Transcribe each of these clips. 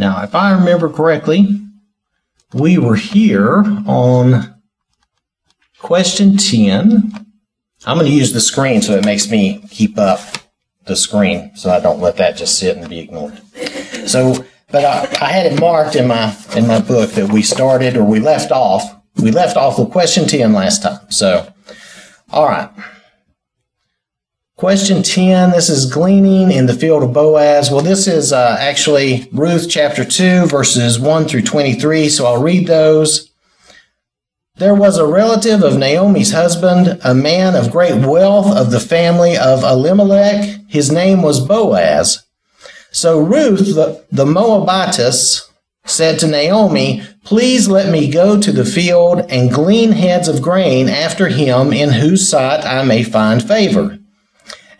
Now, if I remember correctly, we were here on question 10. I'm going to use the screen so it makes me keep up the screen so I don't let that just sit and be ignored. So, but I, I had it marked in my in my book that we started or we left off. We left off with question 10 last time. So, all right. Question 10, this is gleaning in the field of Boaz. Well, this is uh, actually Ruth chapter 2, verses 1 through 23, so I'll read those. There was a relative of Naomi's husband, a man of great wealth of the family of Elimelech. His name was Boaz. So Ruth, the, the Moabitess, said to Naomi, Please let me go to the field and glean heads of grain after him in whose sight I may find favor.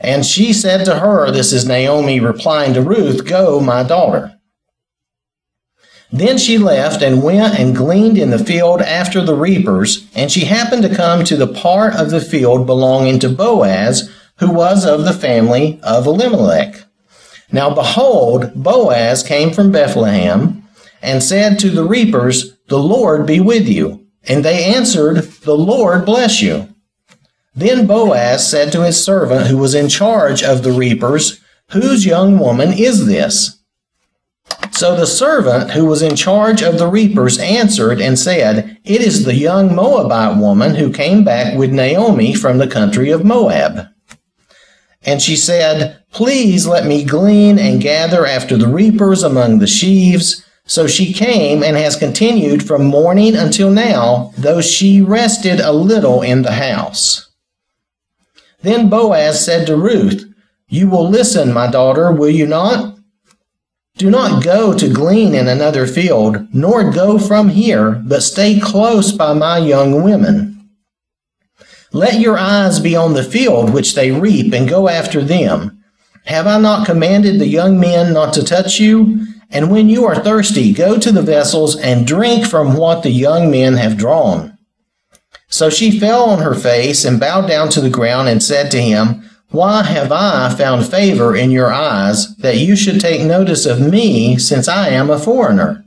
And she said to her, This is Naomi replying to Ruth, Go, my daughter. Then she left and went and gleaned in the field after the reapers, and she happened to come to the part of the field belonging to Boaz, who was of the family of Elimelech. Now behold, Boaz came from Bethlehem and said to the reapers, The Lord be with you. And they answered, The Lord bless you. Then Boaz said to his servant who was in charge of the reapers, Whose young woman is this? So the servant who was in charge of the reapers answered and said, It is the young Moabite woman who came back with Naomi from the country of Moab. And she said, Please let me glean and gather after the reapers among the sheaves. So she came and has continued from morning until now, though she rested a little in the house. Then Boaz said to Ruth, You will listen, my daughter, will you not? Do not go to glean in another field, nor go from here, but stay close by my young women. Let your eyes be on the field which they reap, and go after them. Have I not commanded the young men not to touch you? And when you are thirsty, go to the vessels and drink from what the young men have drawn. So she fell on her face and bowed down to the ground and said to him, Why have I found favor in your eyes that you should take notice of me, since I am a foreigner?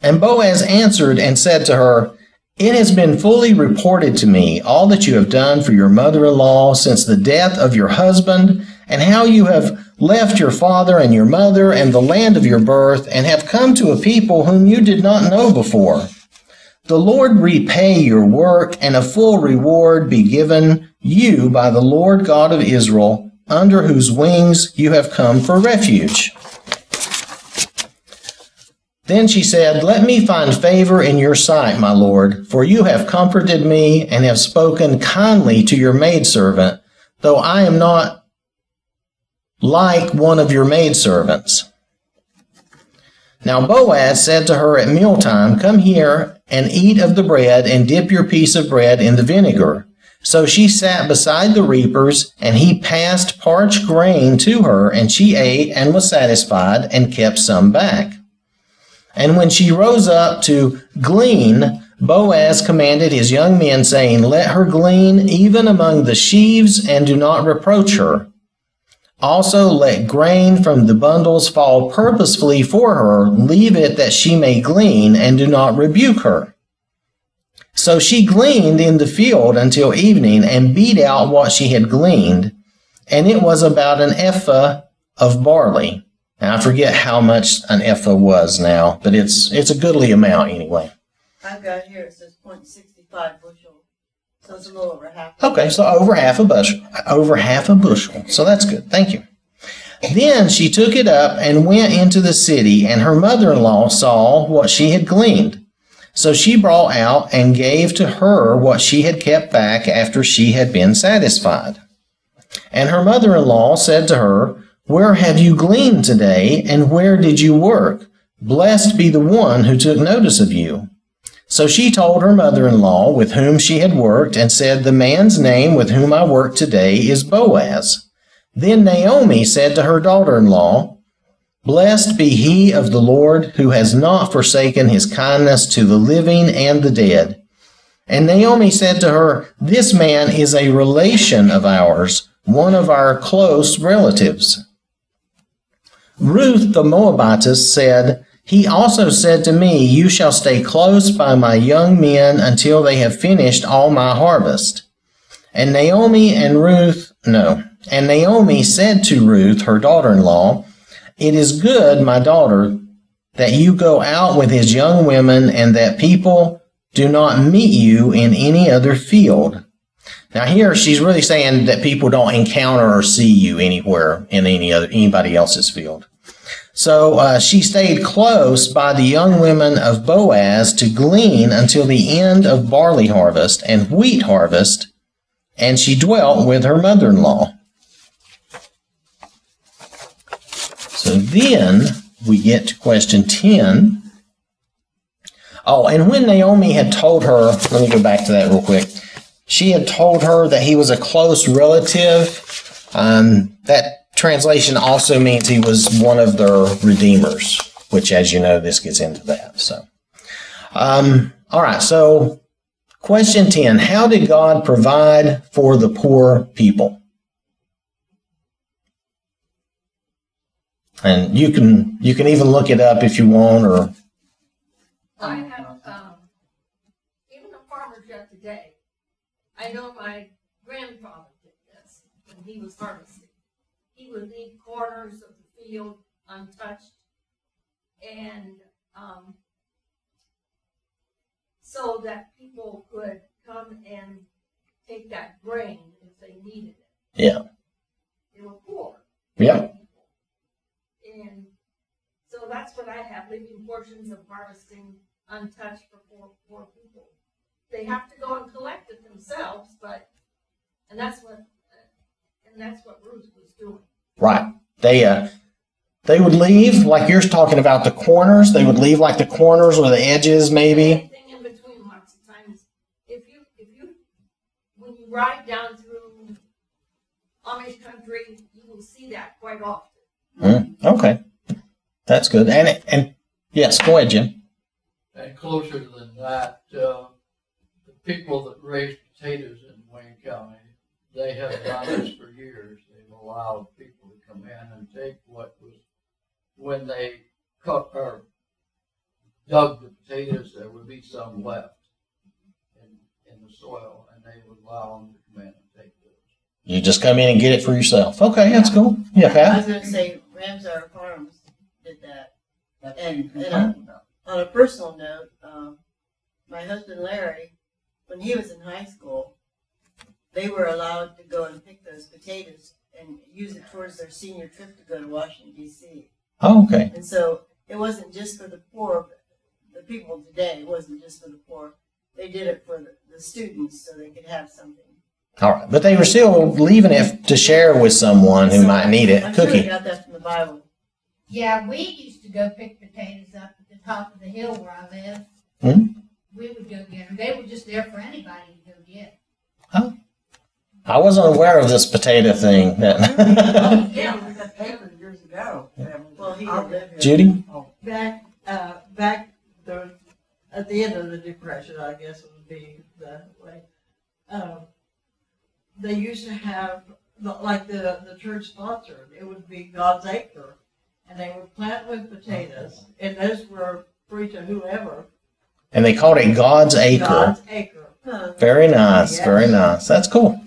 And Boaz answered and said to her, It has been fully reported to me all that you have done for your mother in law since the death of your husband, and how you have left your father and your mother and the land of your birth, and have come to a people whom you did not know before. The Lord repay your work, and a full reward be given you by the Lord God of Israel, under whose wings you have come for refuge. Then she said, Let me find favor in your sight, my Lord, for you have comforted me and have spoken kindly to your maidservant, though I am not like one of your maidservants. Now Boaz said to her at mealtime, Come here and eat of the bread and dip your piece of bread in the vinegar. So she sat beside the reapers, and he passed parched grain to her, and she ate and was satisfied, and kept some back. And when she rose up to glean, Boaz commanded his young men, saying, Let her glean even among the sheaves, and do not reproach her. Also, let grain from the bundles fall purposefully for her, leave it that she may glean, and do not rebuke her. So she gleaned in the field until evening, and beat out what she had gleaned, and it was about an ephah of barley. I forget how much an ephah was now, but it's it's a goodly amount anyway. I've got here, it says point sixty-five bushel, so it's a little over half. Okay, so over half a bushel. Over half a bushel. So that's good. Thank you. Then she took it up and went into the city, and her mother in law saw what she had gleaned. So she brought out and gave to her what she had kept back after she had been satisfied. And her mother in law said to her, Where have you gleaned today, and where did you work? Blessed be the one who took notice of you. So she told her mother in law with whom she had worked, and said, The man's name with whom I work today is Boaz. Then Naomi said to her daughter in law, Blessed be he of the Lord who has not forsaken his kindness to the living and the dead. And Naomi said to her, This man is a relation of ours, one of our close relatives. Ruth the Moabitess said, He also said to me, You shall stay close by my young men until they have finished all my harvest. And Naomi and Ruth, no, and Naomi said to Ruth, her daughter in law, It is good, my daughter, that you go out with his young women and that people do not meet you in any other field. Now here she's really saying that people don't encounter or see you anywhere in any other anybody else's field. So uh, she stayed close by the young women of Boaz to glean until the end of barley harvest and wheat harvest, and she dwelt with her mother-in-law. So then we get to question 10. Oh, and when Naomi had told her, let me go back to that real quick. She had told her that he was a close relative. Um, that translation also means he was one of their redeemers, which, as you know, this gets into that. So, um, all right. So, question 10 How did God provide for the poor people? And you can you can even look it up if you want, or I have, um, even the farmers yet today, I know my grandfather did this when he was harvesting. Would leave corners of the field untouched and, um, so that people could come and take that grain if they needed it. Yeah. They were poor. yeah, And so that's what I have, leaving portions of harvesting untouched for poor, poor people. They have to go and collect it themselves, but, and that's what, and that's what Ruth was doing. Right. They uh they would leave like you're talking about the corners. They would leave like the corners or the edges, maybe. Anything in between lots of times. If you, if you, when you ride down through Amish country, you will see that quite often. Mm, okay, that's good. And and yes, go ahead, Jim. And closer than that, uh, the people that raise potatoes in Wayne County, they have done this for years. They've allowed people to come in and take what was, when they cut or dug the potatoes, there would be some left in, in the soil, and they would allow them to come in and take those. You just come in and get it for yourself. Okay, that's cool. Yeah, I Pat. was gonna say Ramsar Farms did that. And, and on, on a personal note, um, my husband Larry, when he was in high school, they were allowed to go and pick those potatoes and use it towards their senior trip to go to Washington D.C. Oh, okay. And so it wasn't just for the poor, but the people today, it wasn't just for the poor. They did it for the, the students so they could have something. All right, but they were still leaving it to share with someone who So might need it. I'm sure they got that from the Bible. Yeah, we used to go pick potatoes up at the top of the hill where I live. Hmm? We would go get them. They were just there for anybody to go get. I wasn't aware of this potato thing. Yeah, we got paper years ago. Well, he didn't here. Judy. Back, uh, back the, at the end of the depression, I guess it would be the way. Um, they used to have, the- like the, the church sponsored, it would be God's Acre. And they would plant with potatoes, and those were free to whoever. And they called it God's Acre. God's Acre. Huh. Very nice. Very nice. That's cool.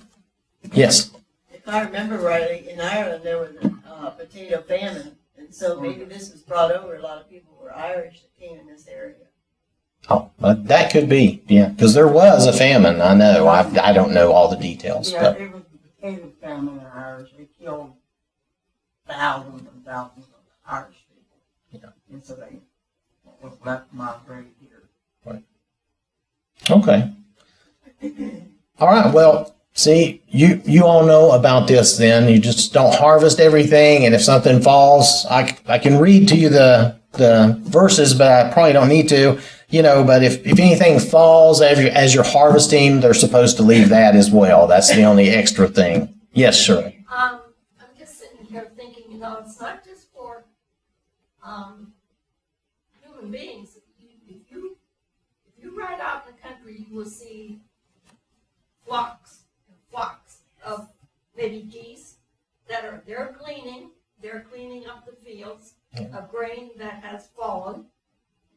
Yes. If I remember rightly, in Ireland there was a uh, potato famine, and so maybe this was brought over. A lot of people were Irish that came in this area. Oh, but that could be. Yeah, because there was a famine. I know. I, I don't know all the details, Yeah, but it was the potato famine in Irish. They killed thousands and thousands of Irish people. And so they was left to migrate here. okay. All right. Well, see, you you all know about this. Then you just don't harvest everything, and if something falls, I I can read to you the the verses, but I probably don't need to. You know, but if, if anything falls as you're, as you're harvesting, they're supposed to leave that as well. That's the only extra thing. Yes, Shirley. Um, I'm just sitting here thinking, you know, it's not just for, um, human beings. If you, if you, ride out in the country, you will see of maybe geese that are, they're gleaning, they're cleaning up the fields of grain that has fallen.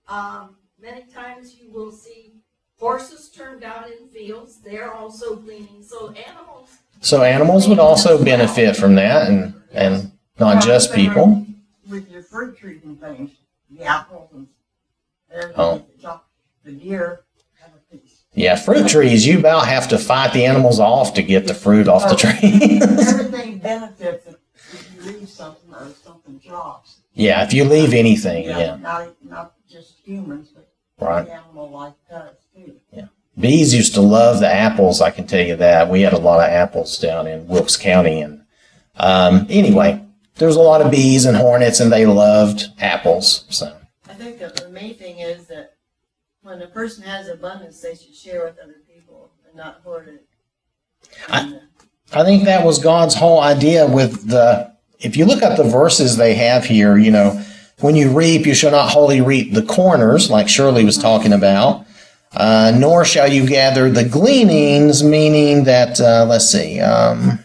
Um, many times you will see horses turned out in fields, they're also cleaning, so animals. So animals would also benefit from that, and and not just people. With your fruit trees and things, the apples and everything, Oh. the- the deer have a piece. Yeah, fruit trees. You about have to fight the animals off to get the fruit off the tree. Everything benefits if if you leave something or something drops. yeah, if you leave anything, yeah, Not, not just humans, but right. the animal life does too. Bees used to love the apples. I can tell you that. We had a lot of apples down in Wilkes County, and um, anyway, there was a lot of bees and hornets, and they loved apples. So I think the main thing is that when a person has abundance, they should share with other people and not hoard it. I- I think that was God's whole idea with the. If you look at the verses they have here, you know, when you reap, you shall not wholly reap the corners, like Shirley was talking about, uh, nor shall you gather the gleanings, meaning that, uh, let's see, um,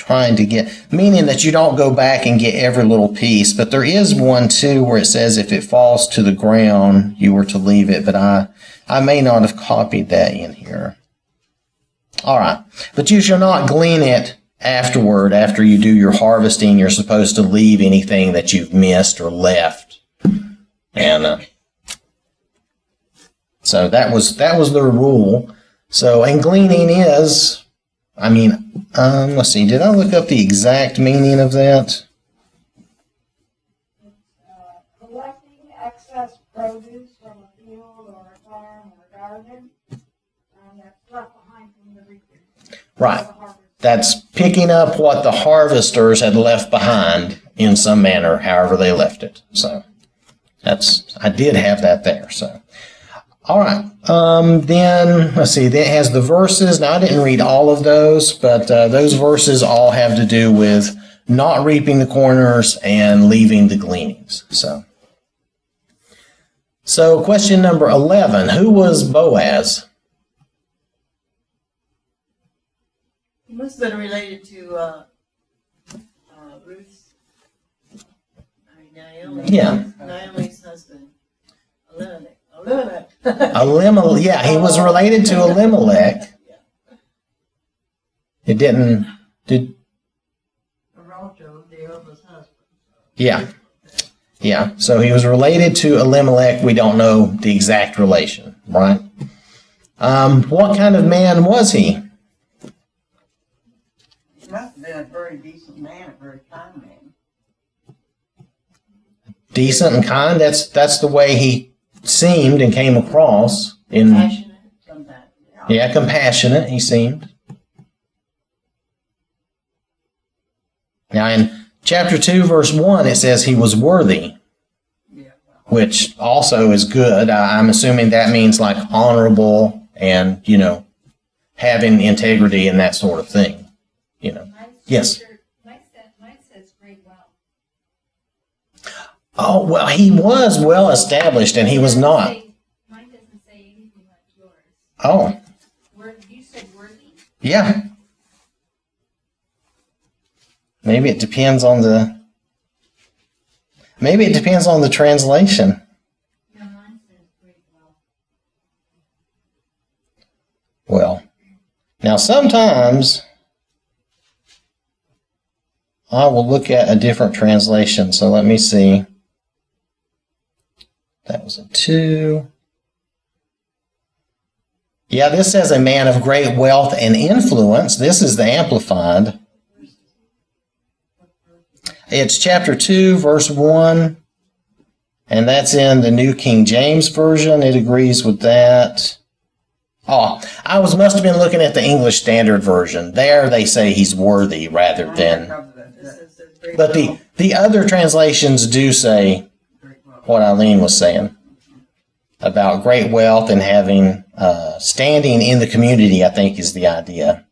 trying to get, meaning that you don't go back and get every little piece, but there is one too where it says if it falls to the ground, you were to leave it, but I, I may not have copied that in here. All right. But you shall not glean it afterward, after you do your harvesting. You're supposed to leave anything that you've missed or left. And uh, so that was that was their rule. So and gleaning is, I mean, um, let's see. Did I look up the exact meaning of that? uh, collecting excess produce from a field or a farm or garden, um, that's left behind from the reaping. Right. That's picking up what the harvesters had left behind in some manner, however they left it. So that's I did have that there. So all right. Um, then let's see. That has the verses. Now I didn't read all of those, but uh, those verses all have to do with not reaping the corners and leaving the gleanings. So. So, question number 11 Who was Boaz? He must have been related to uh, uh, Ruth's, Naomi. Yeah. Naomi's husband, Elimelech. Yeah, he was related to Elimelech. It didn't. Did A relative of the other's husband. yeah, yeah. So he was related to Elimelech. We don't know the exact relation, right? Um, what kind of man was he? He must have been a very decent man, a very kind man. Decent and kind. That's that's the way he seemed and came across. In Passionate. Sometimes, yeah. compassionate. He seemed. Now in chapter two, verse one, it says he was worthy. Which also is good. I'm assuming that means like honorable and, you know, having integrity and that sort of thing. You know. Yes. says- Mine says, mine says great well. Oh, well, he was well established and he was not. Mine doesn't say anything like yours. Oh, you said worthy? yeah. Maybe it depends on the. Maybe it depends on the translation. No, mine says great well. Well, now sometimes I will look at a different translation. So let me see. That was a two. Yeah, this says a man of great wealth and influence. This is the Amplified. It's chapter 2, verse 1. And that's in the New King James Version. It agrees with that. Oh, I was must have been looking at the English Standard Version. There they say he's worthy rather than. This is his great But the the other translations do say what Eileen was saying about great wealth and having uh, standing in the community. I think is the idea.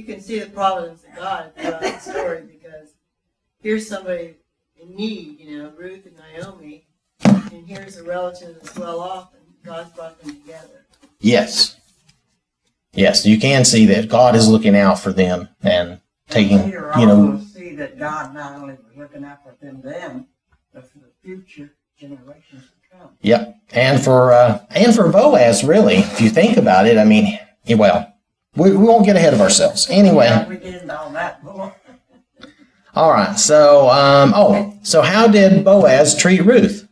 you can see the providence of God throughout the story because here's somebody in need, you know, Ruth and Naomi, and here's a relative that's well off, and God's brought them together. Yes. Yes, you can see that God is looking out for them and taking, you know, that God not only was looking out for them then, but for the future generations to come. Yep, and for uh, and for Boaz, really, if you think about it, I mean, well, we, we won't get ahead of ourselves. Anyway, Yeah, we did all that, all right. So, um, oh, so how did Boaz treat Ruth?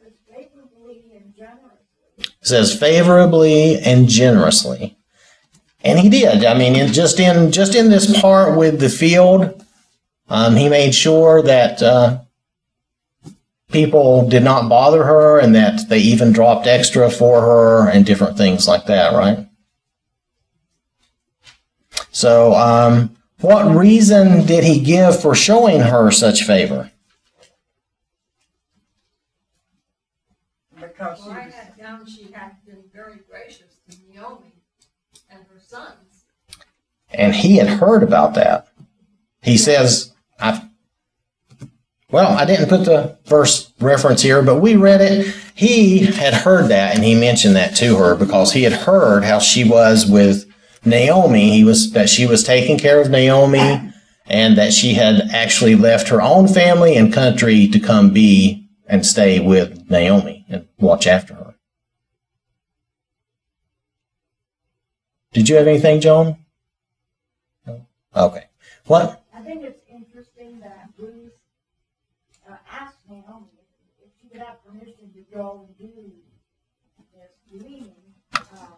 It's favorably and generously. It says favorably and generously, and he did. I mean, in, just in just in this part with the field, um, he made sure that uh, people did not bother her, and that they even dropped extra for her and different things like that. Right. So, um, what reason did he give for showing her such favor? Because she Well, I was, had down she had been very gracious to Naomi and her and he had heard about that. He says, I well, I didn't put the verse reference here, but we read it. He had heard that and he mentioned that to her because he had heard how she was with Naomi. He was that she was taking care of Naomi and that she had actually left her own family and country to come be and stay with Naomi and watch after her. Did you have anything, Joan? No? Okay. What? I think it's interesting that Ruth uh, asked Naomi if she could have permission to go and do this gleaning. Um,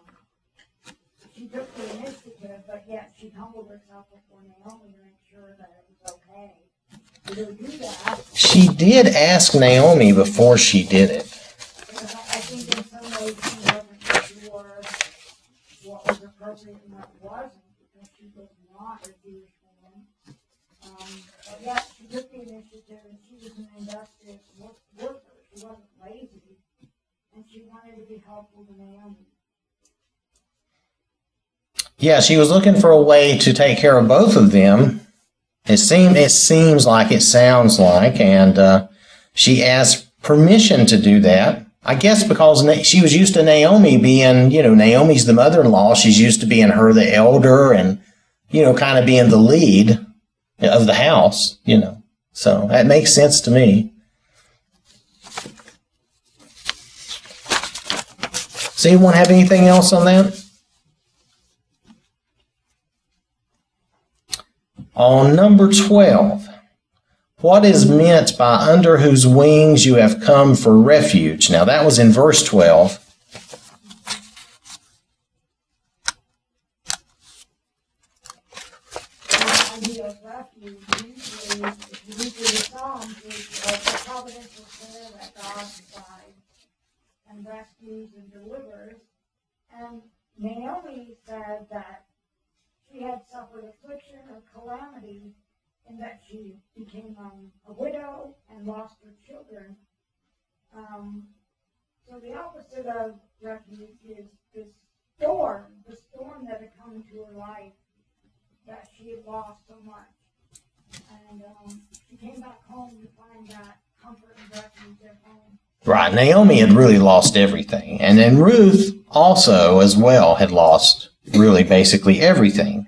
she took the initiative, but yet she humbled herself before Naomi to make sure that it was okay to do that. She did ask Naomi before she did it. Because I I think in some ways she wasn't sure what was appropriate and what wasn't, because she was not a Jewish woman. Yet she took the initiative and she was an industrious work- worker, she wasn't lazy, and she wanted to be helpful to Naomi. Yeah, she was looking for a way to take care of both of them. It seemed, it seems like, it sounds like, and uh, she asked permission to do that. I guess because Na- she was used to Naomi being, you know, Naomi's the mother-in-law. She's used to being her the elder, and you know, kind of being the lead of the house. You know, so that makes sense to me. Does anyone have anything else on that? On number 12, what is meant by under whose wings you have come for refuge? Now, that was in verse 12. The idea of refuge usually, if you read through the Psalms, is like the providential care that God provides and rescues and delivers. And Naomi said that she had suffered affliction or calamity in that she became um, a widow and lost her children. Um, so the opposite of refuge is this storm, the storm that had come into her life that she had lost so much. And um, she came back home to find that comfort and refuge at home. Right, Naomi had really lost everything. And then Ruth also, as well, had lost really basically everything.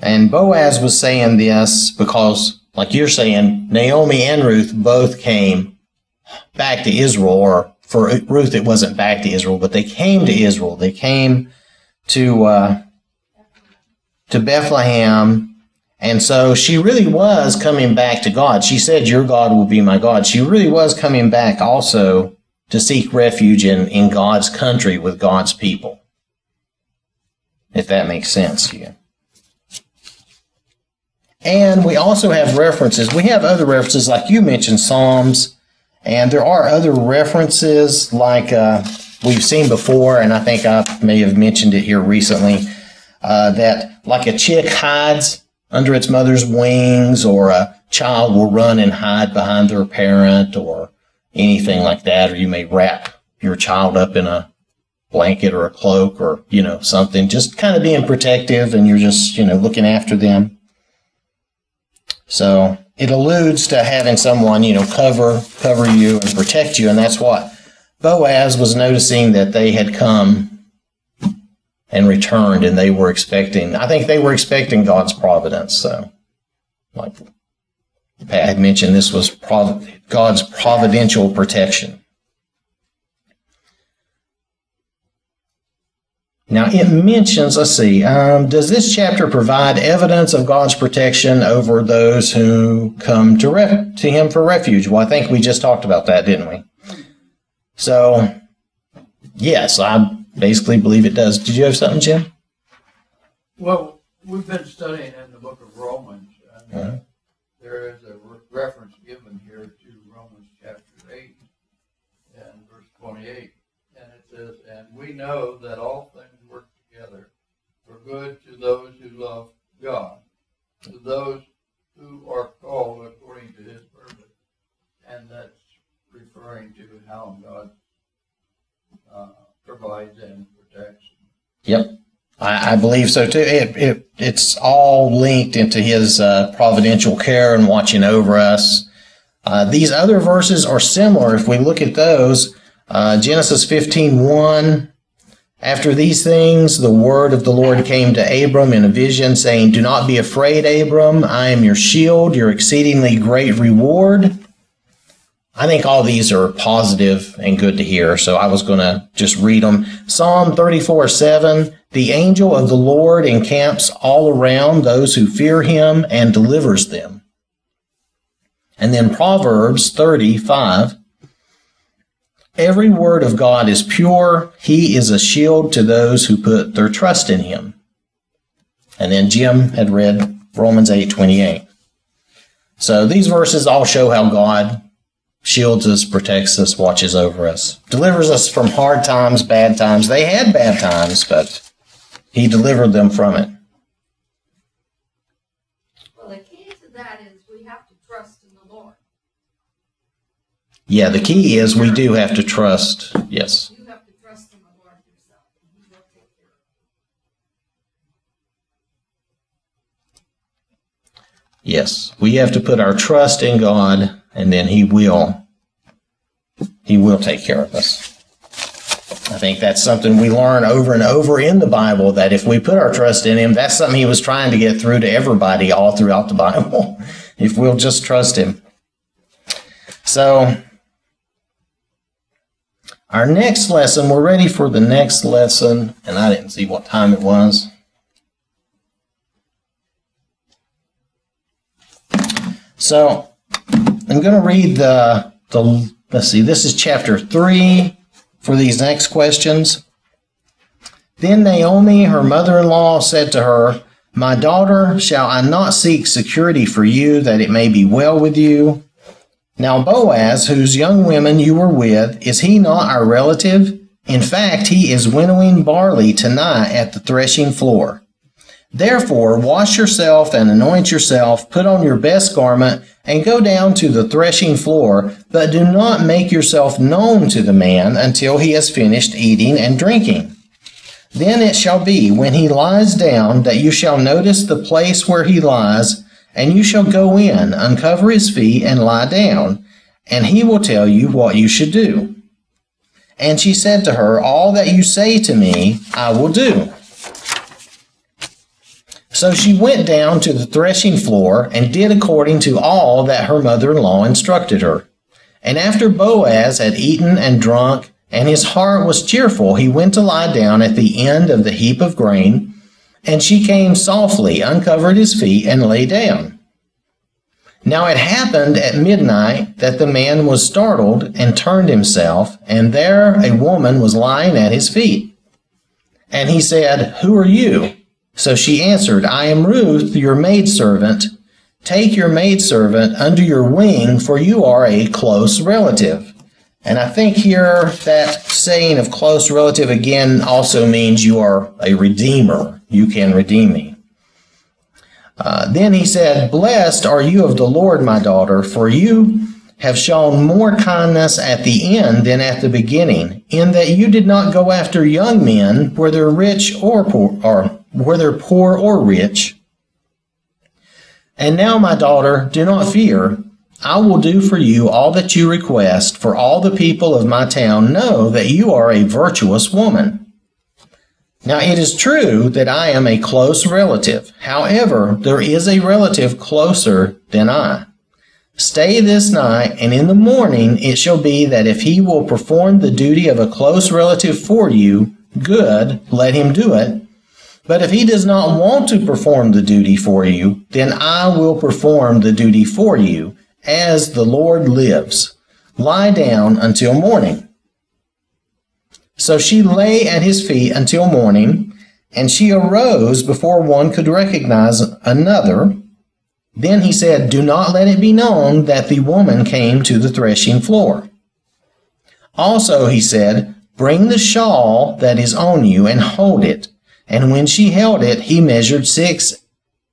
And Boaz was saying this because, like you're saying, Naomi and Ruth both came back to Israel, or for Ruth, it wasn't back to Israel, but they came to Israel. They came to uh, to Bethlehem, and so she really was coming back to God. She said, "Your God will be my God." She really was coming back also to seek refuge in in God's country with God's people. If that makes sense to you. And we also have references. We have other references, like you mentioned, Psalms, and there are other references like uh, we've seen before, and I think I may have mentioned it here recently. Uh, that like a chick hides under its mother's wings, or a child will run and hide behind their parent, or anything like that, or you may wrap your child up in a blanket or a cloak or you know something just kind of being protective and you're just you know looking after them. So it alludes to having someone, you know, cover cover you and protect you, and that's what Boaz was noticing that they had come and returned and they were expecting, I think they were expecting God's providence. So, like Pat had mentioned, this was prov- God's providential protection. Now it mentions, let's see, um, does this chapter provide evidence of God's protection over those who come to, ref- to Him for refuge? Well, I think we just talked about that, didn't we? So, yes, I basically believe it does. Did you have something, Jim? Well, we've been studying in the book of Romans, and uh, Uh-huh. there is a re- reference given here to Romans chapter 8 and verse 28. And it says, And we know that all things work together for good to those who love God, to those who are called according to his purpose. And that's referring to how God uh, provides and protects. I, believe so too. It, it, it's all linked into His uh, providential care and watching over us. Uh, these other verses are similar. If we look at those, uh, Genesis 15 1, after these things, the word of the Lord came to Abram in a vision, saying, Do not be afraid, Abram. I am your shield, your exceedingly great reward. I think all these are positive and good to hear, so I was going to just read them. Psalm 34 7 The angel of the Lord encamps all around those who fear him and delivers them. And then Proverbs 35 Every word of God is pure. He is a shield to those who put their trust in him. And then Jim had read Romans 8 28. So these verses all show how God shields us, protects us, watches over us, delivers us from hard times, bad times. They had bad times, but He delivered them from it. Well, the key to that is we have to trust in the Lord. Yeah, the key is we do have to trust. Yes. You have to trust in the Lord yourself, and He will take care of Yes. We have to put our trust in God and then He will. He will take care of us. I think that's something we learn over and over in the Bible that if we put our trust in Him, that's something He was trying to get through to everybody all throughout the Bible. if we'll just trust Him. So, our next lesson, we're ready for the next lesson, and I didn't see what time it was. So, I'm going to read the, the, let's see, this is chapter 3 for these next questions. Then Naomi, her mother in law, said to her, My daughter, shall I not seek security for you, that it may be well with you? Now, Boaz, whose young women you were with, is he not our relative? In fact, he is winnowing barley tonight at the threshing floor. Therefore, wash yourself and anoint yourself, put on your best garment, and go down to the threshing floor, but do not make yourself known to the man until he has finished eating and drinking. Then it shall be, when he lies down, that you shall notice the place where he lies, and you shall go in, uncover his feet, and lie down, and he will tell you what you should do. And she said to her, All that you say to me, I will do. So she went down to the threshing floor and did according to all that her mother in law instructed her. And after Boaz had eaten and drunk, and his heart was cheerful, he went to lie down at the end of the heap of grain. And she came softly, uncovered his feet, and lay down. Now it happened at midnight that the man was startled and turned himself, and there a woman was lying at his feet. And he said, Who are you? So she answered, I am Ruth, your maidservant. Take your maidservant under your wing, for you are a close relative. And I think here that saying of close relative again also means you are a redeemer. You can redeem me. Uh, then he said, Blessed are you of the Lord, my daughter, for you have shown more kindness at the end than at the beginning, in that you did not go after young men, whether rich or poor, or whether poor or rich. And now, my daughter, do not fear. I will do for you all that you request, for all the people of my town know that you are a virtuous woman. Now, it is true that I am a close relative. However, there is a relative closer than I. Stay this night, and in the morning it shall be that if he will perform the duty of a close relative for you, good, let him do it. But if he does not want to perform the duty for you, then I will perform the duty for you, as the Lord lives. Lie down until morning. So she lay at his feet until morning, and she arose before one could recognize another. Then he said, Do not let it be known that the woman came to the threshing floor. Also, he said, Bring the shawl that is on you and hold it. And when she held it, he measured six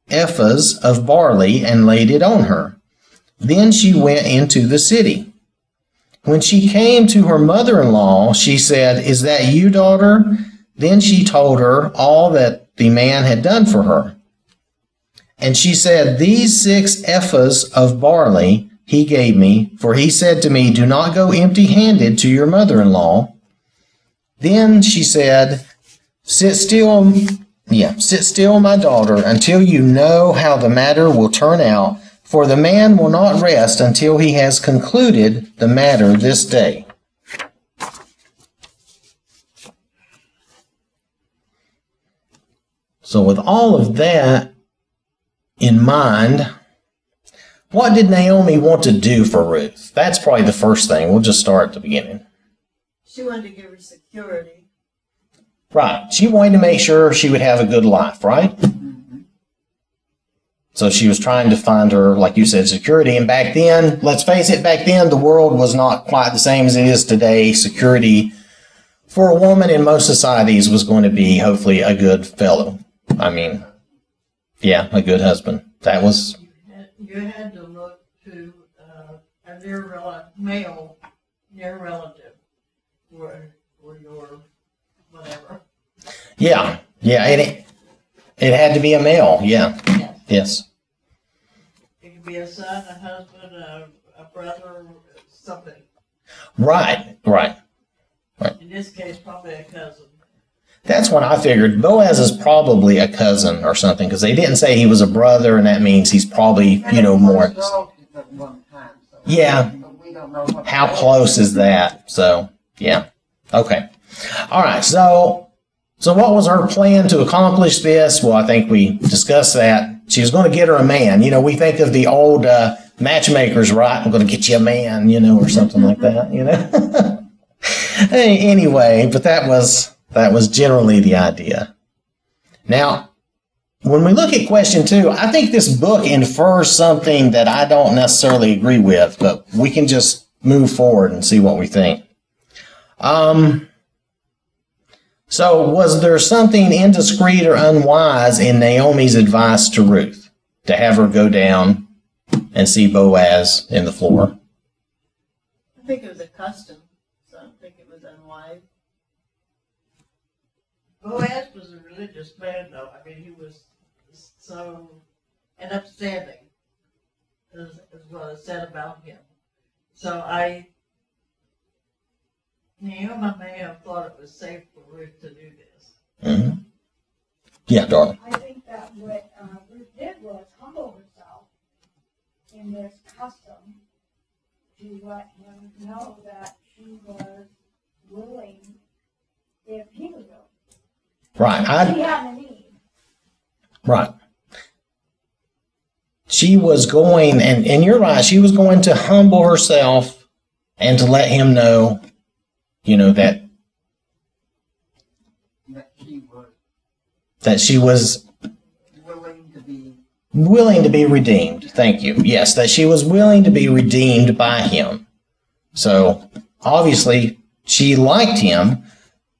ephahs of barley and laid it on her. Then she went into the city. When she came to her mother in law, she said, Is that you, daughter? Then she told her all that the man had done for her. And she said, These six ephahs of barley he gave me, for he said to me, Do not go empty handed to your mother in law. Then she said, Sit still, yeah, sit still, my daughter, until you know how the matter will turn out, for the man will not rest until he has concluded the matter this day. So, with all of that in mind, what did Naomi want to do for Ruth? That's probably the first thing. We'll just start at the beginning. She wanted to give her security. Right. She wanted to make sure she would have a good life, right? So she was trying to find her, like you said, security. And back then, let's face it, back then the world was not quite the same as it is today. Security for a woman in most societies was going to be hopefully a good fellow. I mean, yeah, a good husband. That was, You had- You had to look to, uh, a near rel- male, near relative, or, or your, whatever. yeah, yeah, it, it had to be a male. Yeah, Yes. yes. It could be a son, a husband, a, a brother, something. Right, right. In this case, probably a cousin. That's what I figured. Boaz is probably a cousin or something because they didn't say he was a brother, and that means he's probably, you know, more. And it was relatives at one time, so- Yeah. We don't know. How close is that? So, yeah. Okay. All right. So, so what was her plan to accomplish this? Well, I think we discussed that. She was going to get her a man. You know, we think of the old uh, matchmakers, right? I'm going to get you a man, you know, or something like that, you know. Anyway, but that was that was generally the idea. Now, when we look at question two, I think this book infers something that I don't necessarily agree with, but we can just move forward and see what we think. Um, so, was there something indiscreet or unwise in Naomi's advice to Ruth to have her go down and see Boaz in the floor? I think it was a custom, so I don't think it was unwise. Boaz was a religious man, though. I mean, he was so, and upstanding, is, is what is said about him. So I, Naomi may have thought it was safe for Ruth to do this. hmm Yeah, darling. I think that what uh, Ruth did was humble herself in this custom to let him know that she was willing if he was willing. Right. I, She had a need. Right. She was going, and, and you're right, she was going to humble herself and to let him know, you know, that, That she was willing to be, willing to be redeemed. Thank you. Yes, that she was willing to be redeemed by him. So obviously she liked him.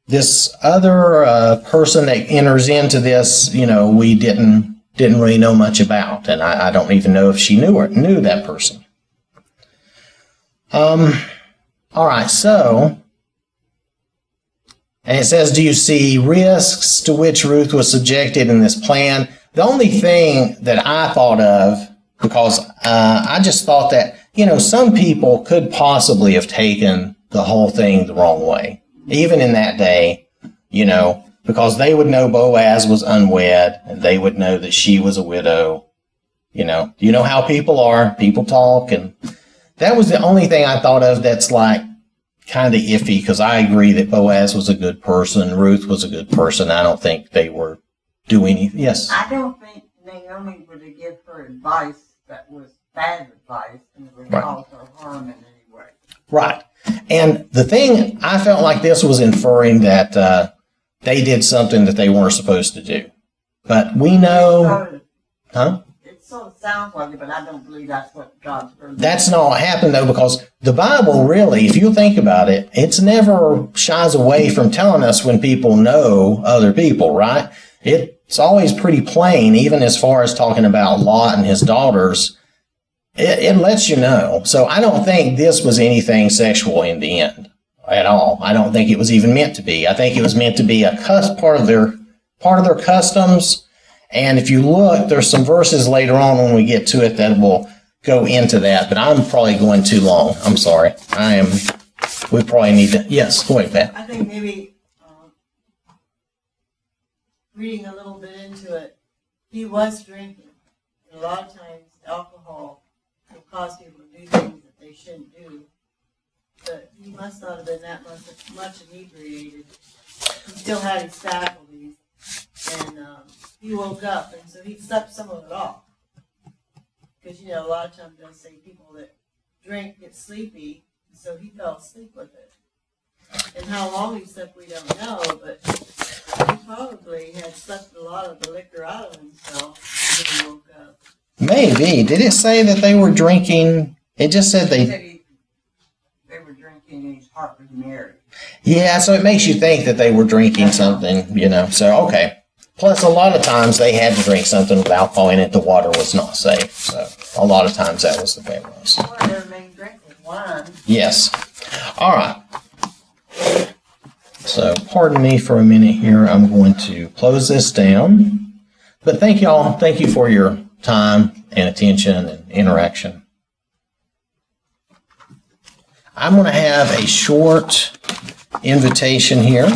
This other uh, person that enters into this, you know, we didn't didn't really know much about, and I, I don't even know if she knew her, knew that person. Um. All right, so. And it says, Do you see risks to which Ruth was subjected in this plan? The only thing that I thought of, because uh, I just thought that you know, some people could possibly have taken the whole thing the wrong way, even in that day, you know, because they would know Boaz was unwed and they would know that she was a widow. You know, you know how people are. People talk, and that was the only thing I thought of that's like kind of iffy because I agree that Boaz was a good person, Ruth was a good person. I don't think they were doing anything. Yes. I don't think Naomi would have given her advice that was bad advice and it would Right. cause her harm in any way. Right. And the thing, I felt like this was inferring that uh, they did something that they weren't supposed to do. But we know, huh? Sort of sounds like it, but I don't believe that's what God's word. That's not what happened though, because the Bible really, if you think about it, it's never shies away from telling us when people know other people, right? It's always pretty plain, even as far as talking about Lot and his daughters. It, it lets you know. So I don't think this was anything sexual in the end at all. I don't think it was even meant to be. I think it was meant to be a cus- part of their part of their customs. And if you look, there's some verses later on when we get to it that will go into that, but I'm probably going too long. I'm sorry. I am. We probably need to. Yes, go ahead, Pat. I think maybe um, reading a little bit into it, he was drinking. And a lot of times, alcohol will cause people to do things that they shouldn't do. But he must not have been that much, much inebriated. He still had his faculties, and um, he woke up, and so he slept some of it off. Because you know, a lot of times they'll say people that drink get sleepy, so he fell asleep with it. And how long he slept, we don't know, but he probably had slept a lot of the liquor out of himself when he woke up. Maybe. Did it say that they were drinking? It just said He they. said he, they were drinking and his heart was merry. Yeah, so it makes you think that they were drinking something, you know. So okay. Plus, a lot of times they had to drink something with alcohol in it. The water was not safe. So a lot of times that was the way it was. One of their main drink was wine. Yes. All right. So, pardon me for a minute here. I'm going to close this down. But thank y'all. Thank you for your time and attention and interaction. I'm going to have a short invitation here.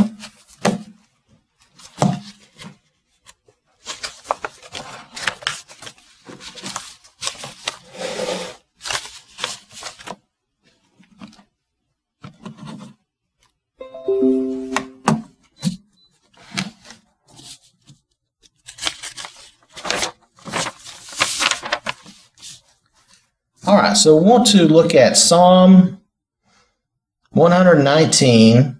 Right, so we want to look at Psalm 119,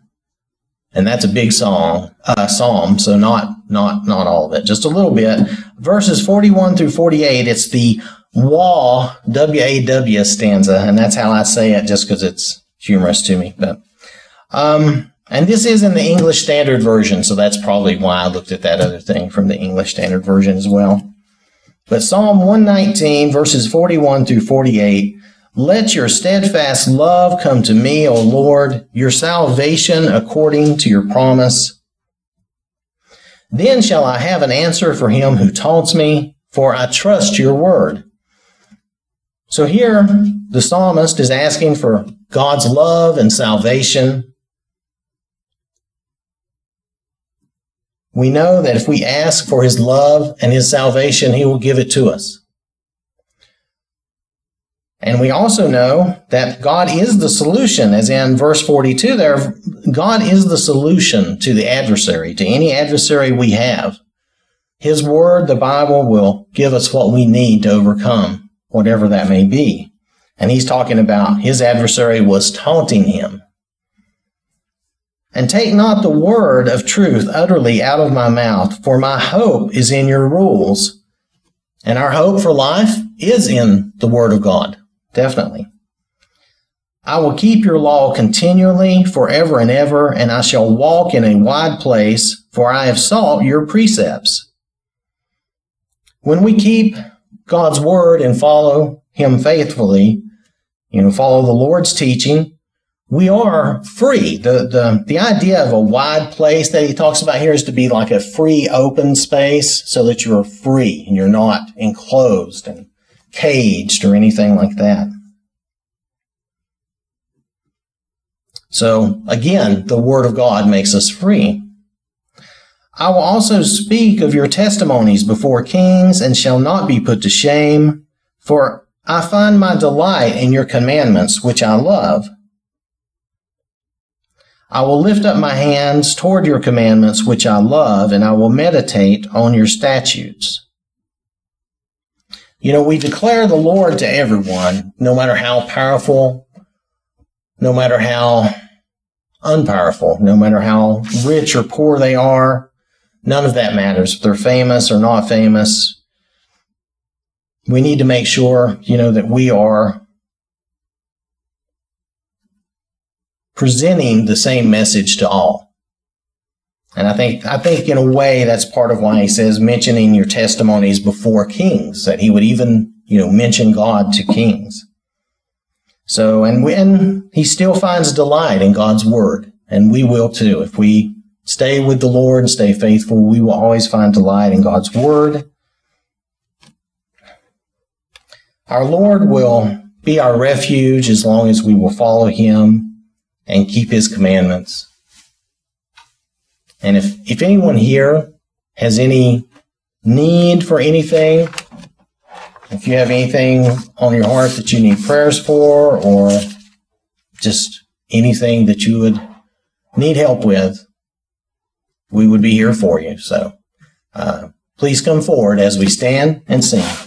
and that's a big song, uh, psalm. So not not not all of it, just a little bit. Verses 41 through 48. It's the Waw W A W stanza, and that's how I say it, just because it's humorous to me. But um, and this is in the English Standard Version, so that's probably why I looked at that other thing from the English Standard Version as well. But Psalm 119, verses 41 through 48 Let your steadfast love come to me, O Lord, your salvation according to your promise. Then shall I have an answer for him who taunts me, for I trust your word. So here, the psalmist is asking for God's love and salvation. We know that if we ask for his love and his salvation, he will give it to us. And we also know that God is the solution, as in verse 42 there, God is the solution to the adversary, to any adversary we have. His word, the Bible, will give us what we need to overcome whatever that may be. And he's talking about his adversary was taunting him. And take not the word of truth utterly out of my mouth, for my hope is in your rules. And our hope for life is in the word of God. Definitely. I will keep your law continually forever and ever, and I shall walk in a wide place, for I have sought your precepts. When we keep God's word and follow him faithfully, you know, follow the Lord's teaching, we are free. The, the, the idea of a wide place that he talks about here is to be like a free open space so that you are free and you're not enclosed and caged or anything like that. So again, the word of God makes us free. I will also speak of your testimonies before kings and shall not be put to shame, for I find my delight in your commandments, which I love. I will lift up my hands toward your commandments, which I love, and I will meditate on your statutes. You know, we declare the Lord to everyone, no matter how powerful, no matter how unpowerful, no matter how rich or poor they are. None of that matters. If they're famous or not famous, we need to make sure, you know, that we are presenting the same message to all. And I think, I think in a way that's part of why he says mentioning your testimonies before kings, that he would even, you know, mention God to kings. So, and when he still finds delight in God's word, and we will too. If we stay with the Lord and stay faithful, we will always find delight in God's word. Our Lord will be our refuge as long as we will follow him and keep his commandments. And if, if anyone here has any need for anything, if you have anything on your heart that you need prayers for, or just anything that you would need help with, we would be here for you. So uh, please come forward as we stand and sing.